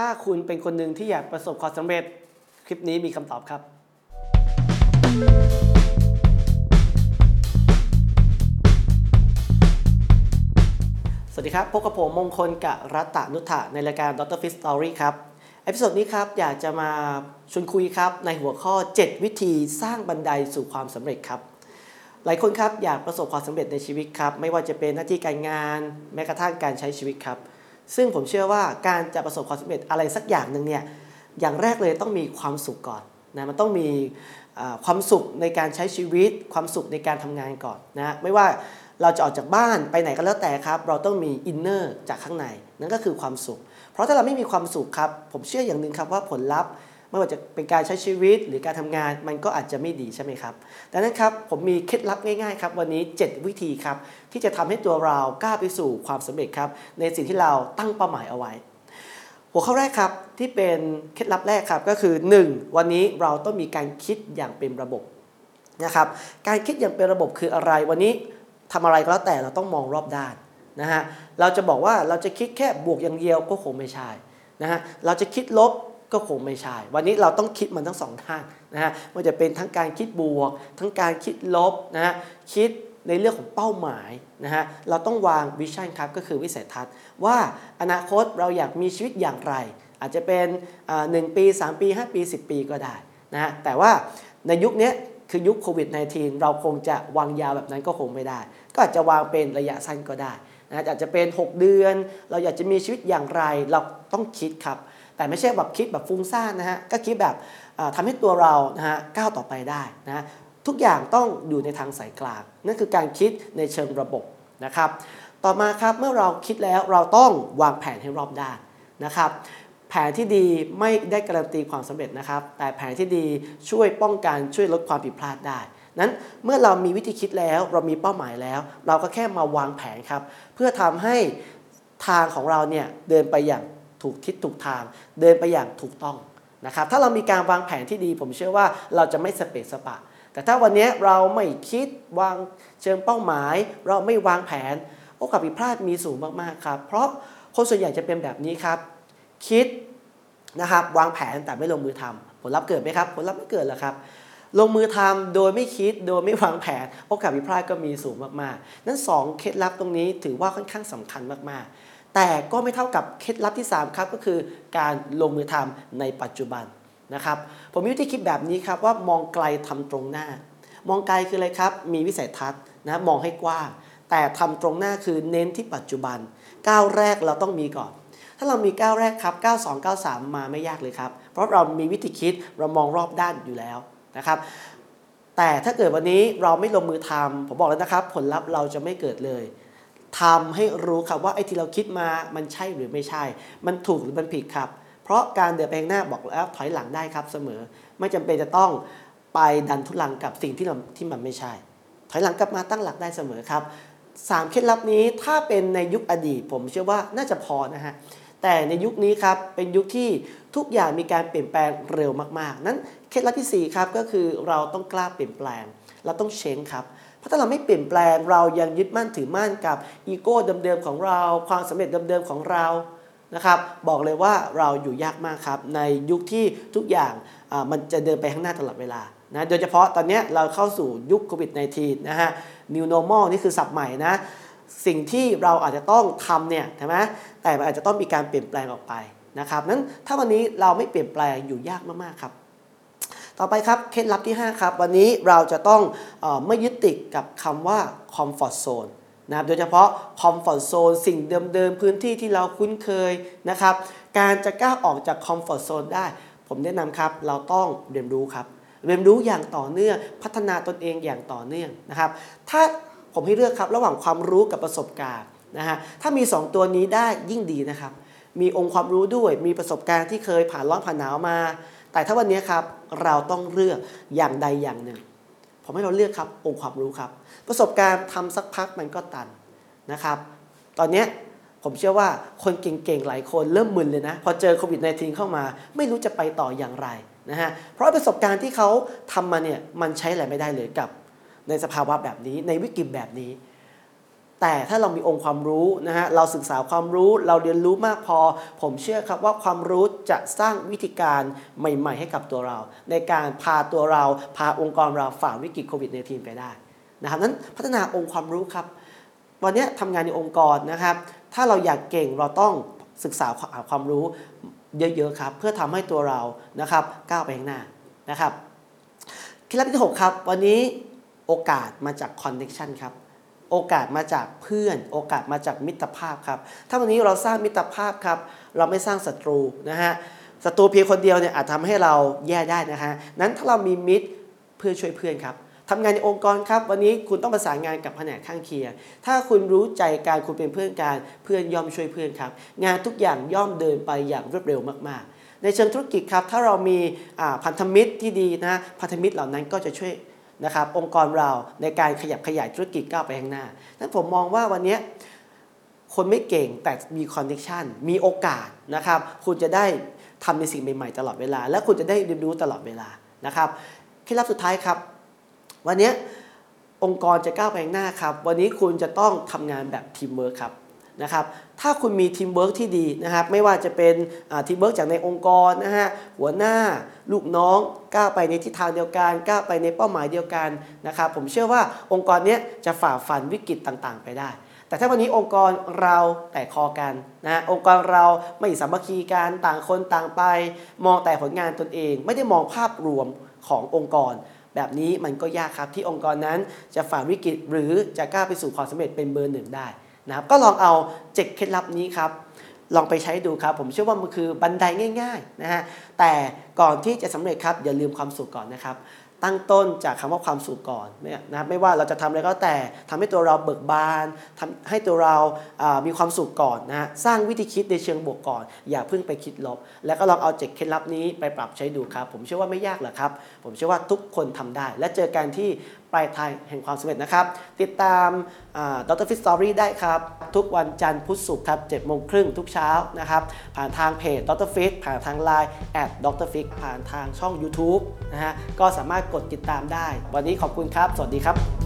ถ้าคุณเป็นคนหนึ่งที่อยากประสบความสำเร็จ คลิปนี้มีคำตอบครับ สวัสดีครับพบกับผมมงคลกะรัตนุถะในรายการ Dr. Fit Story ครับเอพิโซดนี้ครับอยากจะมาชวนคุยครับในหัวข้อ 7 วิธีสร้างบันไดสู่ความสำเร็จครับ หลายคนครับอยากประสบความสำเร็จในชีวิตครับ ไม่ว่าจะเป็นหน้าที่การงาน แม้กระทั่งการใช้ชีวิตครับ ซึ่งผมเชื่อว่าการจะประสบความสำเร็จอะไรสักอย่างหนึ่งเนี่ยอย่างแรกเลยต้องมีความสุขก่อนนะมันต้องมีความสุขในการใช้ชีวิต ความสุขในการทำงานก่อนนะไม่ว่าเราจะออกจากบ้านไปไหนก็แล้วแต่ครับ เราต้องมีอินเนอร์จากข้างในนั่นก็คือความสุข เพราะถ้าเราไม่มีความสุขครับ ผมเชื่ออย่างหนึ่งครับว่าผลลัพธ์ ไม่ว่าจะเป็นการใช้ชีวิตหรือการทำงานมันก็อาจจะไม่ดีใช่ไหมครับดังนั้นครับผมมีเคล็ดลับง่ายๆครับวันนี้ 7 วิธีครับที่จะทำให้ตัวเราก้าวไปสู่ความสำเร็จครับในสิ่งที่เราตั้งเป้าหมายเอาไว้ หัวข้อแรกครับที่เป็นเคล็ดลับแรกครับก็คือ 1. วันนี้เราต้องมีการคิดอย่างเป็นระบบนะครับการคิดอย่างเป็นระบบคืออะไรวันนี้ทำอะไรก็แล้วแต่เราต้องมองรอบด้านนะฮะเราจะบอกว่าเราจะคิดแค่บวกอย่างเดียวก็คงไม่ใช่นะฮะเราจะคิดลบ ก็คงไม่ใช่ วันนี้เราต้องคิดมันทั้งสองด้านนะฮะมันจะเป็นทั้งการคิดบวก ทั้งการคิดลบนะฮะคิดในเรื่องของเป้าหมายนะฮะเราต้องวางวิชั่นครับก็คือวิสัยทัศน์ ว่าอนาคตเราอยากมีชีวิตอย่างไร อาจจะเป็นหนึ่งปี 3 ปี 5 ปี 10 ปีก็ได้นะฮะแต่ว่าในยุคนี้คือยุคโควิด -19 เราคงจะวางยาวแบบนั้นก็คงไม่ได้ ก็อาจจะวางเป็นระยะสั้นก็ได้นะอาจจะเป็น 6 เดือน เราอยากจะมีชีวิตอย่างไร เราต้องคิดครับ แต่ไม่ใช่แบบคิดแบบฟุ้งซ่านนะฮะก็คิดแบบอ่าทำให้ตัวเรานะฮะก้าวต่อไปได้นะทุกอย่างต้องอยู่ในทางสายกลาง นั่นคือการคิดในเชิงระบบนะครับ ต่อมาครับเมื่อเราคิดแล้วเราต้องวางแผนให้รอบด้านนะครับ แผนที่ดีไม่ได้การันตีความสำเร็จนะครับ แต่แผนที่ดีช่วยป้องกันช่วยลดความผิดพลาดได้ นั้นเมื่อเรามีวิธีคิดแล้วเรามีเป้าหมายแล้ว เราก็แค่มาวางแผนครับ เพื่อทำให้ทางของเราเนี่ยเดินไปอย่าง ถูกทิศถูกทาง เดินไปอย่างถูกต้องนะครับถ้าเรามีการวางแผนที่ดี ผมเชื่อว่าเราจะไม่สเปะสปะ แต่ถ้าวันนี้เราไม่คิดวางเชิงเป้าหมาย เราไม่วางแผน โอกาสผิดพลาดมีสูงมากๆครับ เพราะคนส่วนใหญ่จะเป็นแบบนี้ครับ คิดนะครับวางแผนแต่ไม่ลงมือทำผลลัพธ์เกิดไหมครับ ผลลัพธ์ไม่เกิดหรอกครับลงมือทำโดยไม่คิดโดยไม่วางแผน โอกาสผิดพลาดก็มีสูงมากๆ นั้น 2 เคล็ดลับตรงนี้ถือว่าค่อนข้างสำคัญมากๆ แต่ก็ไม่เท่ากับเคล็ดลับที่ 3 ครับ ก็คือการลงมือทำในปัจจุบันนะครับ ผมมีวิธีคิดแบบนี้ครับว่ามองไกลทำตรงหน้า มองไกลคืออะไรครับ มีวิสัยทัศน์นะมองให้กว้างแต่ทำตรงหน้าคือเน้นที่ปัจจุบันก้าวแรกเราต้องมีก่อน ถ้าเรามีก้าวแรกครับ92 93มาไม่ยากเลยครับ เพราะเรามีวิธีคิดเรามองรอบด้านอยู่แล้วนะครับแต่ถ้าเกิดวันนี้เราไม่ลงมือทำผมบอกแล้วนะครับ ผลลัพธ์เราจะไม่เกิดเลย ทำให้รู้ครับว่าไอ้ที่เราคิดมามันใช่หรือไม่ใช่ มันถูกหรือมันผิดครับ เพราะการเดินไปข้างหน้าบอกแล้วถอยหลังได้ครับเสมอ ไม่จำเป็นจะต้องไปดันทุลังกับสิ่งที่ที่มันไม่ใช่ ถอยหลังกลับมาตั้งหลักได้เสมอครับสามเคล็ดลับนี้ถ้าเป็นในยุคอดีต ผมเชื่อว่าน่าจะพอนะฮะแต่ในยุคนี้ครับเป็นยุคที่ทุกอย่างมีการเปลี่ยนแปลงเร็วมากๆ นั้นเคล็ดลับที่4ครับก็คือเราต้องกล้าเปลี่ยนแปลง เราต้องเชงครับ ราะถ้าเราไม่เปลี่ยนแปลงเรายังยึดมั่นถือมั่นกับอีโก้เดิมๆของเรา ความสำเร็จเดิมๆของเรานะครับ บอกเลยว่าเราอยู่ยากมากครับ ในยุคที่ทุกอย่างมันจะเดินไปข้างหน้าตลอดเวลานะโดยเฉพาะตอนนี้เราเข้าสู่ยุคโควิด -19 นะฮะ new normal นี่คือศัพท์ใหม่นะ สิ่งที่เราอาจจะต้องทำเนี่ยใช่ไหมแต่มันอาจจะต้องมีการเปลี่ยนแปลงออกไปนะครับนั้นถ้าวันนี้เราไม่เปลี่ยนแปลงอยู่ยากมากๆครับ ต่อไปครับเคล็ดลับที่ 5 ครับ วันนี้เราจะต้องอไม่ยึดติดกับคำว่า comfort zone นะครับโดยเฉพาะ comfort zone สิ่งเดิมๆ พื้นที่ที่เราคุ้นเคยนะครับ การจะก้าวออกจาก comfort zone ได้ ผมแนะนำครับ เราต้องเรียนรู้ครับ เรียนรู้อย่างต่อเนื่องพัฒนาตนเองอย่างต่อเนื่องนะครับ ถ้าผมให้เลือกครับระหว่างความรู้กับประสบการณ์นะฮะถ้ามี 2 ตัวนี้ได้ยิ่งดีนะครับ มีองค์ความรู้ด้วยมีประสบการณ์ที่เคยผ่านร้อนผ่านหนาวมา แต่ถ้าวันนี้ครับเราต้องเลือกอย่างใดอย่างหนึ่ง ผมให้เราเลือกครับองค์ความรู้ครับ ประสบการณ์ทำสักพักมันก็ตันนะครับ ตอนนี้ผมเชื่อว่าคนเก่งๆหลายคนเริ่มมึนเลยนะ พอเจอโควิด -19 เข้ามา ไม่รู้จะไปต่ออย่างไรนะฮะเพราะประสบการณ์ที่เขาทำมาเนี่ยมันใช้อะไรไม่ได้เลยกับ ในสภาวะแบบนี้ในวิกฤตแบบนี้ แต่ถ้าเรามีองค์ความรู้นะฮะเราศึกษาความรู้เราเรียนรู้มากพอ ผมเชื่อครับว่าความรู้จะสร้างวิธีการใหม่ ๆ ให้กับตัวเรา ในการพาตัวเราพาองค์กรเราฝ่าวิกฤตโควิด -19 ไปได้นะครับนั้นพัฒนาองค์ความรู้ครับ วันนี้ทำงานในองค์กรนะครับ ถ้าเราอยากเก่งเราต้องศึกษาหาความรู้เยอะๆครับ เพื่อทำให้ตัวเรานะครับก้าวไปข้างหน้านะครับเคล็ดลับที่ 6 ครับ วันนี้โอกาสมาจากคอนเน c t ชันครับ โอกาสมาจากเพื่อน โอกาสมาจากมิตรภาพครับ ถ้าวันนี้เราสร้างมิตรภาพครับ เราไม่สร้างศัตรูนะฮะศัตรูเพียงคนเดียวเนี่ยอาจทำให้เราแย่ได้นะฮะนั้นถ้าเรามีมิตรเพื่อช่วยเพื่อนครับทำงานในองค์กรครับ วันนี้คุณต้องประสานงานกับแผนกข้างเคียง ถ้าคุณรู้ใจการคุณเป็นเพื่อนกันเพื่อนย่อมช่วยเพื่อนครับ งานทุกอย่างย่อมเดินไปอย่างรวดเร็วมากๆ ในเชิงธุรกิจครับถ้าเรามีพันธมิตรที่ดีนะพันธมิตรเหล่านั้นก็จะช่วย นะครับองค์กรเราในการขยับขยายธุรกิจก้าวไปข้างหน้านั้นผมมองว่าวันนี้คนไม่เก่งแต่มี connection มีโอกาสนะครับ คุณจะได้ทำในสิ่งใหม่ๆตลอดเวลา และคุณจะได้เรียนรู้ตลอดเวลานะครับเคล็ดลับสุดท้ายครับ วันนี้องค์กรจะก้าวไปข้างหน้าครับ วันนี้คุณจะต้องทำงานแบบทีมเวิร์คครับ นะครับถ้าคุณมีทีมเวิร์กที่ดีนะครับไม่ว่าจะเป็นทีมเวิร์กจากในองค์กรนะฮะหัวหน้าลูกน้องก้าวไปในทิศทางเดียวกันก้าวไปในเป้าหมายเดียวกันนะครับผมเชื่อว่าองค์กรนี้จะฝ่าฟันวิกฤตต่างๆ ไปได้ แต่ถ้าวันนี้องค์กรเราแตกคอกันนะองค์กรเราไม่สามัคคีกันต่างคนต่างไป มองแต่ผลงานตนเอง ไม่ได้มองภาพรวมขององค์กรแบบนี้มันก็ยากครับที่องค์กรนั้นจะฝ่าวิกฤตหรือจะกล้าไปสู่ความสำเร็จเป็นเบอร์หนึ่งได้ นะครับก็ลองเอาเจ็ดเคล็ดลับนี้ครับลองไปใช้ดูครับ ผมเชื่อว่ามันคือบันไดง่ายๆนะฮะแต่ก่อนที่จะสำเร็จครับอย่าลืมความสุขก่อนนะครับตั้งต้นจากคำว่าความสุขก่อนเนี่ยนะครับไม่ว่าเราจะทำอะไรก็แต่ทำให้ตัวเราเบิกบานทำให้ตัวเรามีความสุขก่อนนะฮะสร้างวิธีคิดในเชิงบวกก่อน อย่าเพิ่งไปคิดลบ แล้วก็ลองเอาเจ็ดเคล็ดลับนี้ไปปรับใช้ดูครับ ผมเชื่อว่าไม่ยากหรอกครับ ผมเชื่อว่าทุกคนทำได้ และเจอกันที่ ปลายทางแห่งความสำเร็จนะครับ ติดตามดรฟิส story ได้ครับ ทุกวันจันทร์พุธศุกร์ครับ7โมงครึ่งทุกเช้านะครับ ผ่านทางเพจดรฟิสผ่านทาง Line แอดดรฟิสผ่านทางช่อง YouTube นะฮะก็สามารถกดติดตามได้ วันนี้ขอบคุณครับ สวัสดีครับ